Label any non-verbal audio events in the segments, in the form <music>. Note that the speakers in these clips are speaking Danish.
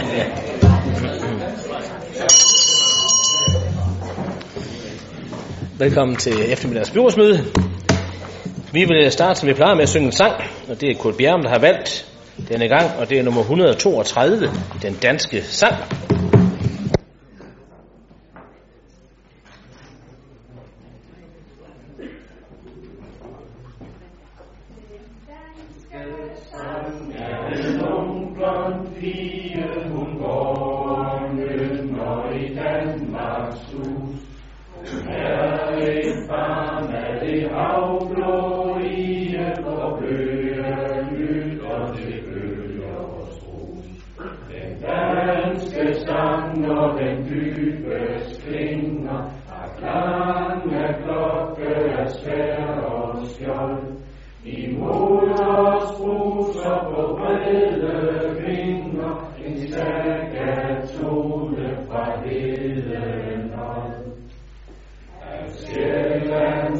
<laughs> Velkommen til eftermiddags byrådsmøde. Vi vil starte, som vi plejer med at synge en sang, og det er Kurt Bjerg, der har valgt denne gang, og det er nummer 132, i den danske sang. Amen.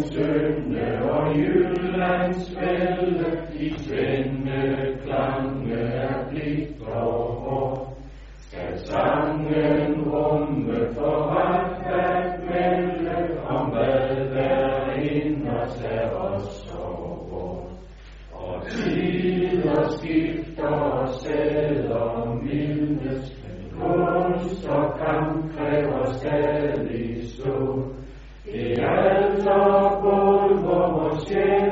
synde og Jyllands fælde, i svinde klange er blidt og hår. Skal sangen rumme for ret at melde, om hvad der inders af os og vor. Og tider skifter og sæder mildes, men kunst og kamp kræver stadig så. Det er alt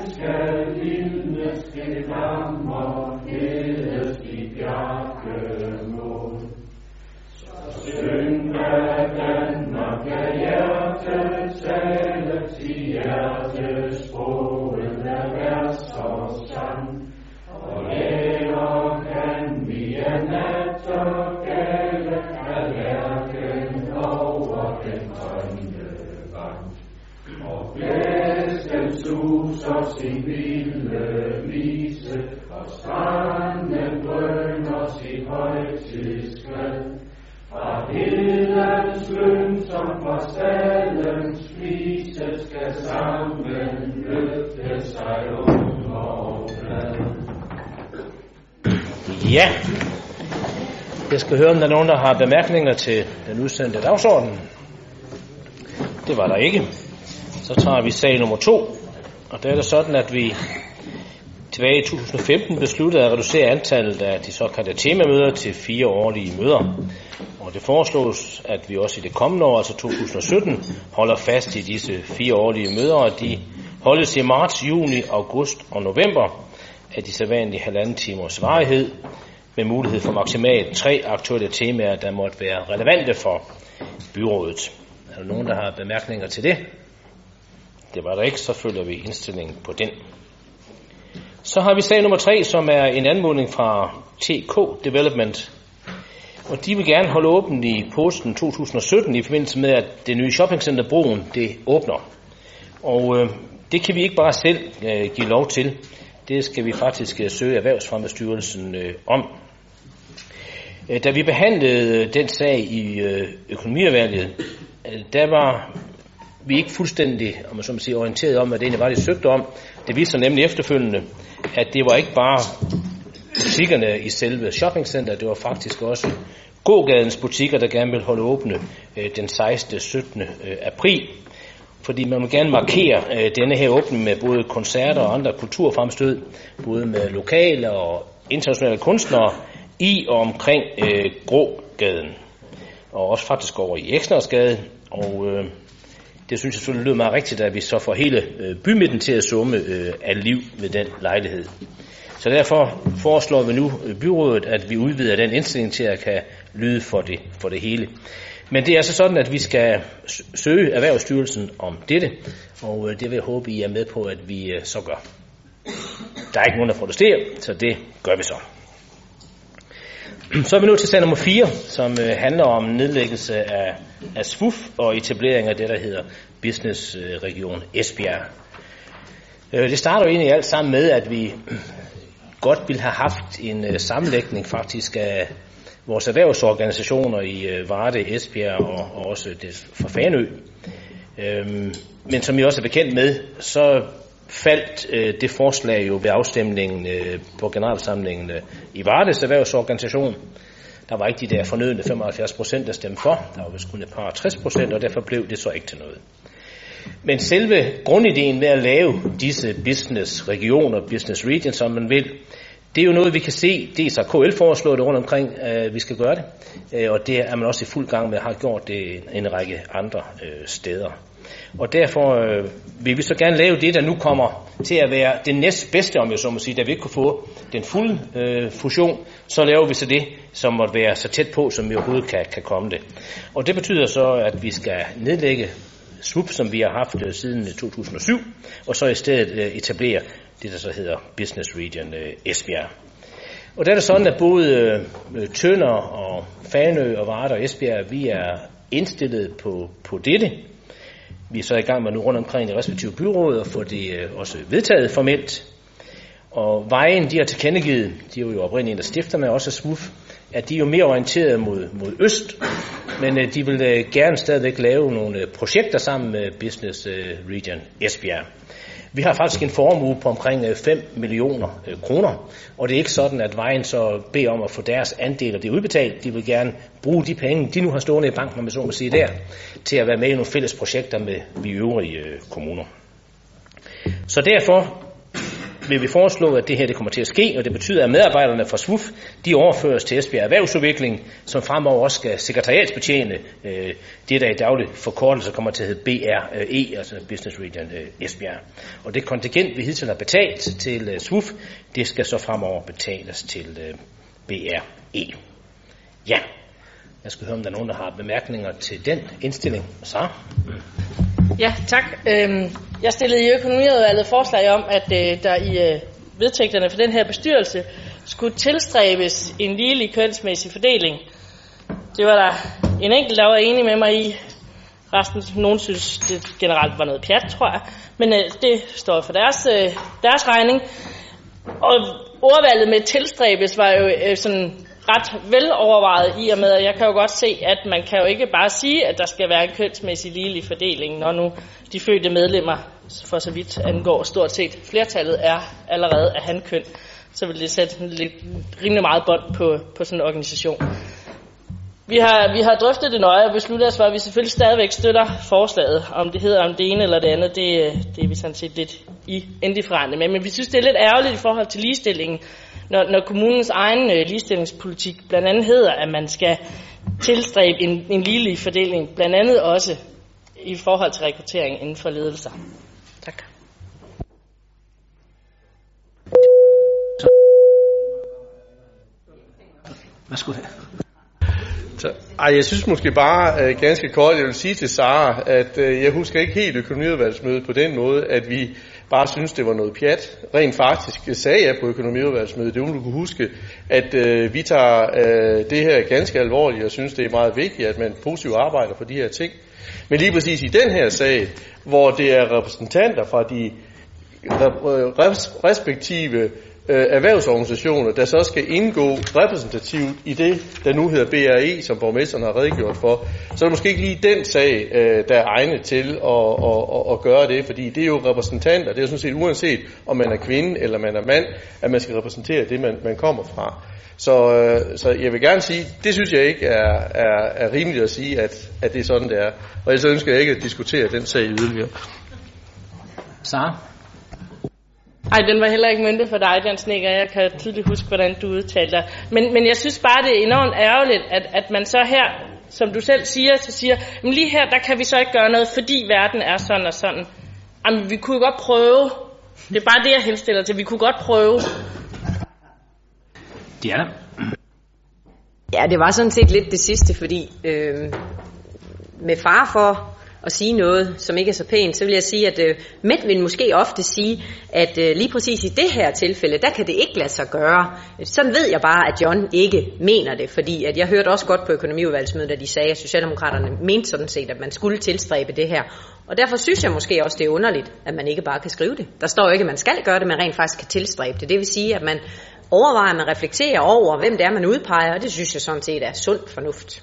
skal vidnes det lammer. Ja, jeg skal høre, om der er nogen, der har bemærkninger til den udsendte dagsorden. Det var der ikke. Så tager vi sag nummer to, og der er det sådan, at vi tilbage i 2015 besluttede at reducere antallet af de såkaldte temamøder til fire årlige møder. Og det foreslås, at vi også i det kommende år, altså 2017, holder fast i disse fire årlige møder, og de holdes i marts, juni, august og november af de sædvanlige halvanden timers varighed, med mulighed for maksimalt tre aktuelle temaer, der måtte være relevante for byrådet. Er der nogen, der har bemærkninger til det? Det var der ikke, så følger vi indstillingen på den. Så har vi sag nummer tre, som er en anmodning fra TK Development. Og de vil gerne holde åbent i posten 2017 i forbindelse med, at det nye shoppingcenter Broen det åbner. Og øh, det kan vi ikke bare selv øh, give lov til. Det skal vi faktisk øh, søge Erhvervsfremmestyrelsen øh, om. Øh, da vi behandlede øh, den sag i øh, økonomiudvalget, der var vi ikke fuldstændig om man så må sige, orienteret om, hvad det egentlig var, de søgte om. Det viste sig nemlig efterfølgende, at det var ikke bare butikkerne i selve shoppingcenteret, det var faktisk også gågadens butikker, der gerne vil holde åbne øh, den 16. 17. April. Fordi man vil gerne markere øh, denne her åbning med både koncerter og andre kulturfremstød, både med lokale og internationale kunstnere i og omkring øh, Grågaden. Og også faktisk over i Eksnersgade. Og øh, det synes jeg selvfølgelig lyder meget rigtigt, at vi så får hele øh, bymidten til at summe øh, af liv ved den lejlighed. Så derfor foreslår vi nu øh, byrådet, at vi udvider den indstilling til at kan lyde for det, for det hele. Men det er altså sådan, at vi skal søge Erhvervsstyrelsen om dette, og øh, det vil jeg håbe, I er med på, at vi øh, så gør. Der er ikke nogen, der protesterer, så det gør vi så. Så er vi nu til sag nummer 4, som øh, handler om nedlæggelse af, af SWUF og etablering af det, der hedder Business Region Esbjerg. Det starter jo egentlig alt sammen med, at vi godt ville have haft en sammenlægning faktisk af vores erhvervsorganisationer i øh, Varde, Esbjerg og, og også det for Fanø. Øhm, men som I også er bekendt med, så faldt øh, det forslag jo ved afstemningen øh, på generalsamlingen øh, i Vardes erhvervsorganisation. Der var ikke de der fornødende 75 procent, der stemte for. Der var vist kun et par 60 procent, og derfor blev det så ikke til noget. Men selve grundideen med at lave disse business regioner, business regions, som man vil, det er jo noget, vi kan se, dels har KL foreslået det rundt omkring, øh, vi skal gøre det, øh, og det er man også i fuld gang med, har gjort det en række andre øh, steder. Og derfor øh, vil vi så gerne lave det, der nu kommer til at være det næstbedste, om jeg så må sige, da vi ikke kunne få den fulde øh, fusion, så laver vi så det, som måtte være så tæt på, som vi overhovedet kan, kan komme det. Og det betyder så, at vi skal nedlægge SWUP, som vi har haft øh, siden øh, 2007, og så i stedet øh, etablere det, der så hedder Business Region øh, Esbjerg. Og der er det sådan, at både øh, Tønder og Fanø og Varde og Esbjerg, vi er indstillet på, på dette. Vi er så i gang med nu rundt omkring de respektive byråd og få det øh, også vedtaget formelt. Og vejen, de har tilkendegivet, de er jo oprindeligt en af stifterne, også af SWUF, at de er jo mere orienteret mod, mod øst, men øh, de vil øh, gerne stadigvæk lave nogle øh, projekter sammen med Business øh, Region Esbjerg. Vi har faktisk en formue på omkring øh, 5 millioner øh, kroner, og det er ikke sådan, at vejen så beder om at få deres andel af det udbetalt. De vil gerne bruge de penge, de nu har stående i banken, om man så må sige der, til at være med i nogle fælles projekter med de øvrige øh, kommuner. Så derfor vil vi foreslå, at det her det kommer til at ske, og det betyder, at medarbejderne fra SWUF, de overføres til Esbjerg Erhvervsudvikling, som fremover også skal sekretariatsbetjene øh, det, der i daglig forkortelse kommer til at hedde BRE, altså Business Region øh, Esbjerg. Og det kontingent, vi hidtil har betalt til øh, SWUF, det skal så fremover betales til øh, BRE. Ja, jeg skal høre, om der er nogen, der har bemærkninger til den indstilling. Så. Ja, tak. Øhm, jeg stillede i økonomiudvalget forslag om, at øh, der i øh, vedtægterne for den her bestyrelse skulle tilstræbes en ligelig kønsmæssig fordeling. Det var der en enkelt, der var enig med mig i. Resten, nogen synes, det generelt var noget pjat, tror jeg. Men øh, det står for deres, øh, deres regning. Og ordvalget med tilstræbes var jo øh, sådan ret velovervejet i og med, at jeg kan jo godt se, at man kan jo ikke bare sige, at der skal være en kønsmæssig ligelig fordeling, når nu de fødte medlemmer, for så vidt angår stort set flertallet, er allerede af handkøn. Så vil det sætte lidt, rimelig meget bånd på, på sådan en organisation. Vi har, vi har drøftet det nøje og besluttet os for, at vi selvfølgelig stadigvæk støtter forslaget. Om det hedder om det ene eller det andet, det, det er vi sådan set lidt i indifferente med. Men vi synes, det er lidt ærgerligt i forhold til ligestillingen, når, når kommunens egen øh, ligestillingspolitik blandt andet hedder, at man skal tilstræbe en, en ligelig fordeling, blandt andet også i forhold til rekruttering inden for ledelser. Tak. Værsgo. Så, ej, jeg synes måske bare øh, ganske kort, jeg vil sige til Sara, at øh, jeg husker ikke helt økonomiudvalgsmødet på den måde, at vi bare synes, det var noget pjat. Rent faktisk sagde jeg på økonomiudvalgsmødet, det du kunne huske, at øh, vi tager øh, det her ganske alvorligt, og synes, det er meget vigtigt, at man positivt arbejder for de her ting. Men lige præcis i den her sag, hvor det er repræsentanter fra de respektive øh, erhvervsorganisationer, der så skal indgå repræsentativt i det, der nu hedder BRE, som borgmesteren har redegjort for, så er det måske ikke lige den sag, øh, der er egnet til at, at, at, at gøre det, fordi det er jo repræsentanter, det er jo sådan set uanset om man er kvinde eller man er mand, at man skal repræsentere det, man, man kommer fra. Så, øh, så jeg vil gerne sige, det synes jeg ikke er, er, er rimeligt at sige, at, at det er sådan, det er. Og ellers ønsker jeg ikke at diskutere den sag yderligere. Sara? Ej, den var heller ikke myndet for dig, den snikker. Jeg kan tydeligt huske, hvordan du udtalte dig. Men, men jeg synes bare, det er enormt ærgerligt, at, at man så her, som du selv siger, så siger, men lige her, der kan vi så ikke gøre noget, fordi verden er sådan og sådan. Jamen, vi kunne godt prøve. Det er bare det, jeg henstiller til. Vi kunne godt prøve. Diana? Ja, det var sådan set lidt det sidste, fordi øh, med far for at sige noget, som ikke er så pænt, så vil jeg sige, at øh, mænd vil måske ofte sige, at øh, lige præcis i det her tilfælde, der kan det ikke lade sig gøre. Sådan ved jeg bare, at John ikke mener det, fordi at jeg hørte også godt på økonomiudvalgsmødet, at de sagde, at Socialdemokraterne mente sådan set, at man skulle tilstræbe det her. Og derfor synes jeg måske også, det er underligt, at man ikke bare kan skrive det. Der står jo ikke, at man skal gøre det, men rent faktisk kan tilstræbe det. Det vil sige, at man overvejer, at man reflekterer over, hvem det er, man udpeger, og det synes jeg sådan set er sund fornuft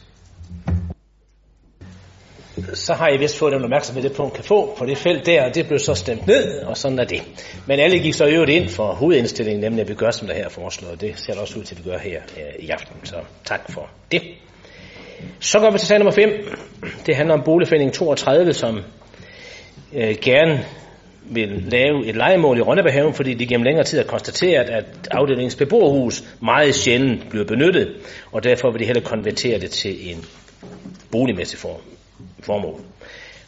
så har I vist fået den opmærksomhed, det punkt kan få på det felt der, og det blev så stemt ned, og sådan er det. Men alle gik så øvrigt ind for hovedindstillingen, nemlig at vi gør, som der her foreslået. Det ser det også ud til, at vi gør her øh, i aften, så tak for det. Så går vi til sag nummer 5. Det handler om boligforening 32, som øh, gerne vil lave et legemål i Rønnebehaven, fordi de gennem længere tid har konstateret, at afdelingens beboerhus meget sjældent bliver benyttet, og derfor vil de heller konvertere det til en boligmæssig form, formål.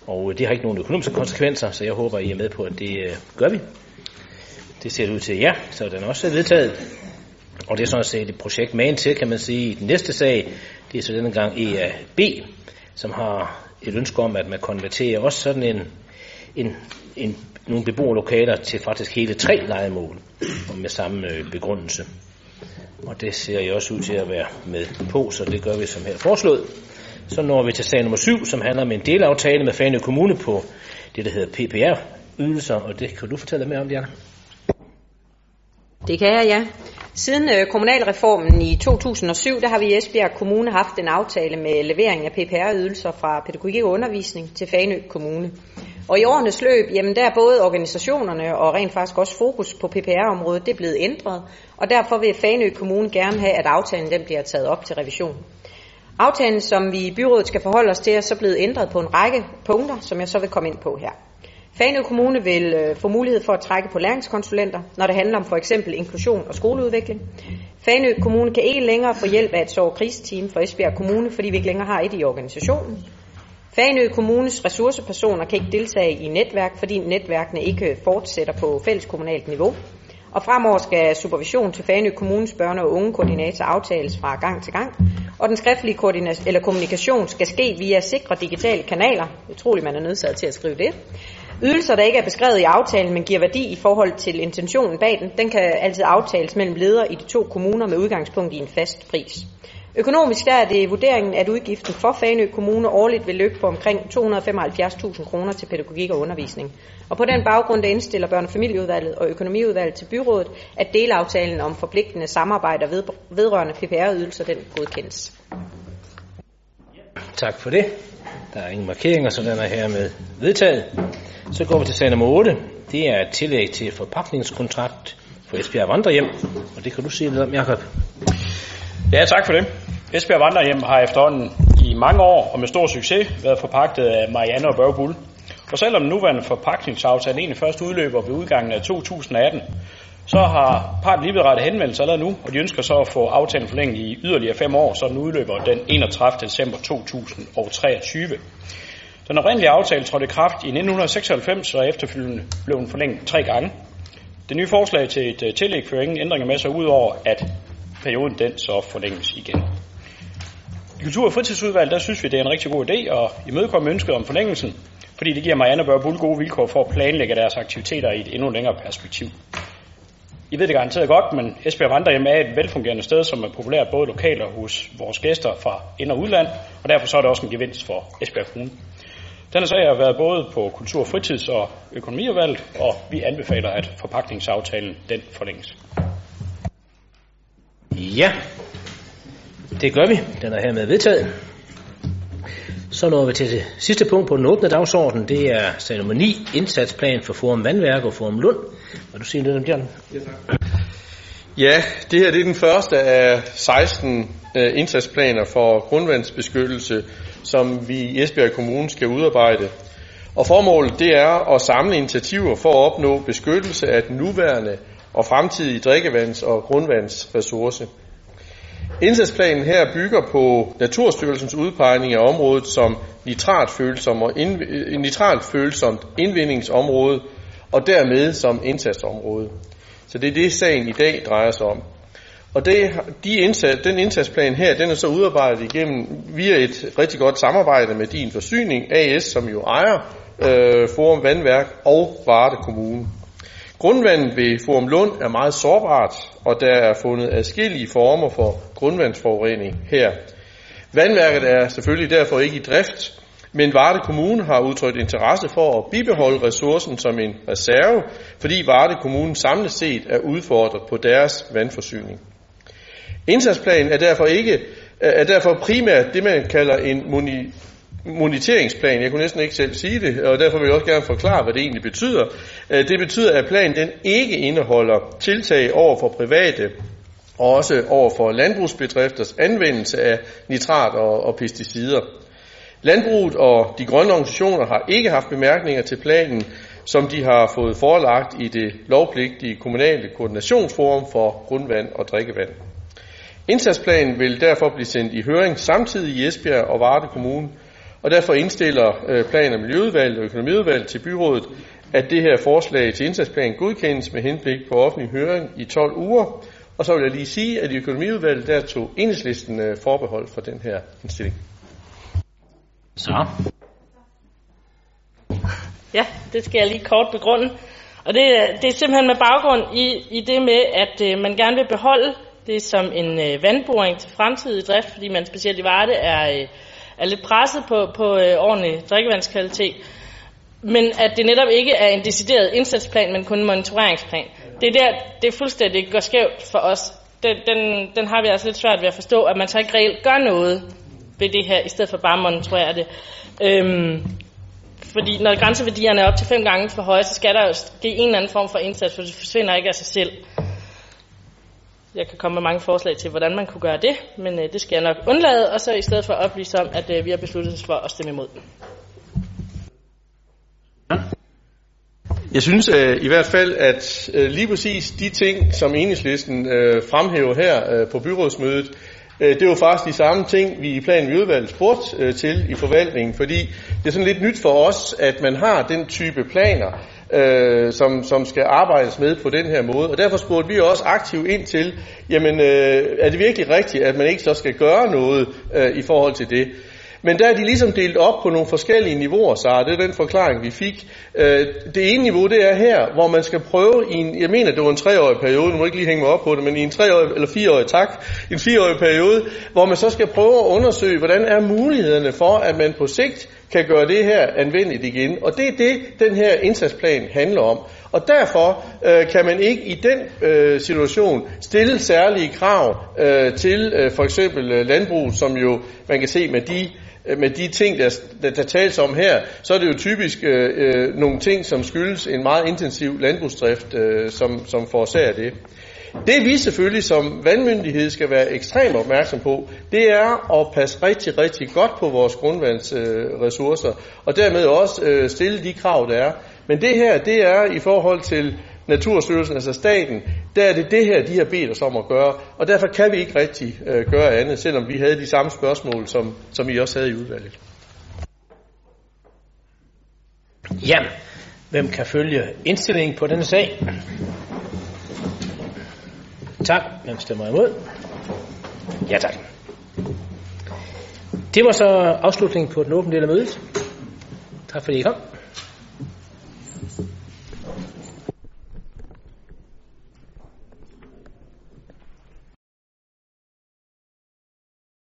Og det har ikke nogen økonomiske konsekvenser, så jeg håber, I er med på, at det øh, gør vi. Det ser det ud til ja, så den også er vedtaget. Og det er sådan set et projekt man til, kan man sige, i den næste sag. Det er så denne gang EAB, som har et ønske om, at man konverterer også sådan en, en, en, nogle beboerlokaler til faktisk hele tre legemål, og med samme øh, begrundelse. Og det ser jeg også ud til at være med på, så det gør vi som her foreslået. Så når vi til sag nummer 7, som handler om en delaftale med Fanø Kommune på det, der hedder PPR-ydelser, og det kan du fortælle mere om, Diana. Det kan jeg, ja. Siden øh, kommunalreformen i 2007, der har vi i Esbjerg Kommune haft en aftale med levering af PPR-ydelser fra pædagogik og undervisning til Fanø Kommune. Og i årenes løb, jamen der er både organisationerne og rent faktisk også fokus på PPR-området, det er blevet ændret, og derfor vil Fanø Kommune gerne have, at aftalen den bliver taget op til revision. Aftalen, som vi i byrådet skal forholde os til, er så blevet ændret på en række punkter, som jeg så vil komme ind på her. Fanø Kommune vil øh, få mulighed for at trække på læringskonsulenter, når det handler om for eksempel inklusion og skoleudvikling. Fanø Kommune kan ikke længere få hjælp af et sår kristeam for Esbjerg Kommune, fordi vi ikke længere har et i organisationen. Fanø Kommunes ressourcepersoner kan ikke deltage i netværk, fordi netværkene ikke fortsætter på fælleskommunalt niveau. Og fremover skal supervision til Fanø Kommunes børne- og ungekoordinator aftales fra gang til gang. Og den skriftlige eller kommunikation skal ske via sikre digitale kanaler. Utroligt, man er nødsaget til at skrive det. Ydelser, der ikke er beskrevet i aftalen, men giver værdi i forhold til intentionen bag den, den kan altid aftales mellem ledere i de to kommuner med udgangspunkt i en fast pris. Økonomisk der er det vurderingen, at udgiften for Fanø Kommune årligt vil løbe på omkring 275.000 kroner til pædagogik og undervisning. Og på den baggrund der indstiller børne- og familieudvalget og økonomiudvalget til byrådet, at delaftalen om forpligtende samarbejder ved, vedrørende PPR-ydelser den godkendes. Tak for det. Der er ingen markeringer, så den er hermed vedtaget. Så går vi til sag nummer 8. Det er et tillæg til forpakningskontrakt for Esbjerg Vandrehjem, og det kan du sige lidt om, Jacob. Ja, tak for det. Esbjerg Vandrehjem har efterhånden i mange år og med stor succes været forpagtet af Marianne og Børge Bull. Og selvom den nuværende forpagtningsaftale egentlig først udløber ved udgangen af 2018, så har parten lige rettet henvendelse allerede nu, og de ønsker så at få aftalen forlænget i yderligere fem år, så den udløber den 31. december 2023. Den oprindelige aftale trådte i kraft i 1996, og efterfølgende blev den forlænget tre gange. Det nye forslag til et øh, tillæg fører ingen ændringer med sig, udover at perioden den så forlænges igen. I Kultur- og fritidsudvalget, der synes vi, det er en rigtig god idé at imødekomme ønsket om forlængelsen, fordi det giver Marianne Børge Bull gode vilkår for at planlægge deres aktiviteter i et endnu længere perspektiv. I ved det garanteret godt, men Esbjerg Vandrehjem er et velfungerende sted, som er populært både lokalt og hos vores gæster fra ind- og udland, og derfor så er det også en gevinst for Esbjerg Kommune. Denne sag har været både på kultur-, fritids- og økonomiudvalget, og vi anbefaler, at forpakningsaftalen den forlænges. Ja, det gør vi. Den er hermed vedtaget. Så når vi til det sidste punkt på den åbne dagsorden. Det er 9, indsatsplan for Forum Vandværk og Forum Lund. Vil du sige lidt om det? Ja, tak. Ja, det her det er den første af 16 øh, indsatsplaner for grundvandsbeskyttelse, som vi i Esbjerg Kommune skal udarbejde. Og formålet det er at samle initiativer for at opnå beskyttelse af den nuværende og fremtidige drikkevands- og grundvandsressource. Indsatsplanen her bygger på Naturstyrelsens udpegning af området som nitratfølsom og indv- øh, nitratfølsomt indvindingsområde og dermed som indsatsområde. Så det er det, sagen i dag drejer sig om. Og det, de indsats, den indsatsplan her, den er så udarbejdet igennem via et rigtig godt samarbejde med Din Forsyning AS, som jo ejer øh, Forum Vandværk og Varde Kommune. Grundvandet ved Forum Lund er meget sårbart, og der er fundet adskillige former for grundvandsforurening her. Vandværket er selvfølgelig derfor ikke i drift, men Varde Kommune har udtrykt interesse for at bibeholde ressourcen som en reserve, fordi Varde Kommune samlet set er udfordret på deres vandforsyning. Indsatsplanen er derfor, ikke, er derfor primært det, man kalder en moniteringsplan. Jeg kunne næsten ikke selv sige det, og derfor vil jeg også gerne forklare, hvad det egentlig betyder. Øh, det betyder, at planen den ikke indeholder tiltag over for private og også over for landbrugsbedrifters anvendelse af nitrat og, og pesticider. Landbruget og de grønne organisationer har ikke haft bemærkninger til planen, som de har fået forelagt i det lovpligtige kommunale koordinationsforum for grundvand og drikkevand. Indsatsplanen vil derfor blive sendt i høring samtidig i Esbjerg og Varde Kommune, og derfor indstiller øh, plan- og miljøudvalget og økonomiudvalget til byrådet, at det her forslag til indsatsplan godkendes med henblik på offentlig høring i 12 uger. Og så vil jeg lige sige, at i økonomiudvalget der tog enhedslisten øh, forbehold for den her indstilling. Så. Ja, det skal jeg lige kort begrunde. Og det, det er simpelthen med baggrund i, i det med, at øh, man gerne vil beholde det som en øh, vandboring til fremtidig drift, fordi man specielt i Varde er, øh, er lidt presset på, på øh, ordentlig drikkevandskvalitet. Men at det netop ikke er en decideret indsatsplan, men kun en monitoreringsplan. Det er der, det er fuldstændig går skævt for os. Den, den, den har vi altså lidt svært ved at forstå, at man så ikke reelt gør noget ved det her, i stedet for bare at monitorere det. Øhm, fordi når grænseværdierne er op til fem gange for høje, så skal der jo ske en eller anden form for indsats, for det forsvinder ikke af sig selv. Jeg kan komme med mange forslag til, hvordan man kunne gøre det, men øh, det skal jeg nok undlade, og så i stedet for oplyse om, at øh, vi har besluttet os for at stemme imod. Jeg synes øh, i hvert fald, at øh, lige præcis de ting, som enhedslisten øh, fremhæver her øh, på byrådsmødet, øh, det var faktisk de samme ting, vi i planen i udvalget spurgte øh, til i forvaltningen, fordi det er sådan lidt nyt for os, at man har den type planer, øh, som, som skal arbejdes med på den her måde. Og derfor spurgte vi også aktivt ind til, jamen øh, er det virkelig rigtigt, at man ikke så skal gøre noget øh, i forhold til det? Men der er de ligesom delt op på nogle forskellige niveauer, så det er den forklaring, vi fik. Øh, det ene niveau, det er her, hvor man skal prøve i en, jeg mener, det var en treårig periode, nu må ikke lige hænge mig op på det, men i en treårig, eller fireårig, tak, en fireårig periode, hvor man så skal prøve at undersøge, hvordan er mulighederne for, at man på sigt kan gøre det her anvendeligt igen. Og det er det, den her indsatsplan handler om. Og derfor øh, kan man ikke i den øh, situation stille særlige krav øh, til øh, for eksempel øh, landbrug, som jo man kan se med de øh, med de ting, der, der, der tales om her, så er det jo typisk øh, øh, nogle ting, som skyldes en meget intensiv landbrugsdrift, øh, som, som forårsager det. Det vi selvfølgelig som vandmyndighed skal være ekstremt opmærksom på, det er at passe rigtig, rigtig godt på vores grundvandsressourcer, øh, og dermed også øh, stille de krav, der er. Men det her, det er i forhold til Naturstyrelsen, altså staten, der er det det her, de har bedt os om at gøre, og derfor kan vi ikke rigtig øh, gøre andet, selvom vi havde de samme spørgsmål, som, som I også havde i udvalget. Ja, hvem kan følge indstillingen på denne sag? tak. Hvem stemmer imod? Ja tak. Det var så afslutningen på den åbne del af mødet. Tak fordi I kom.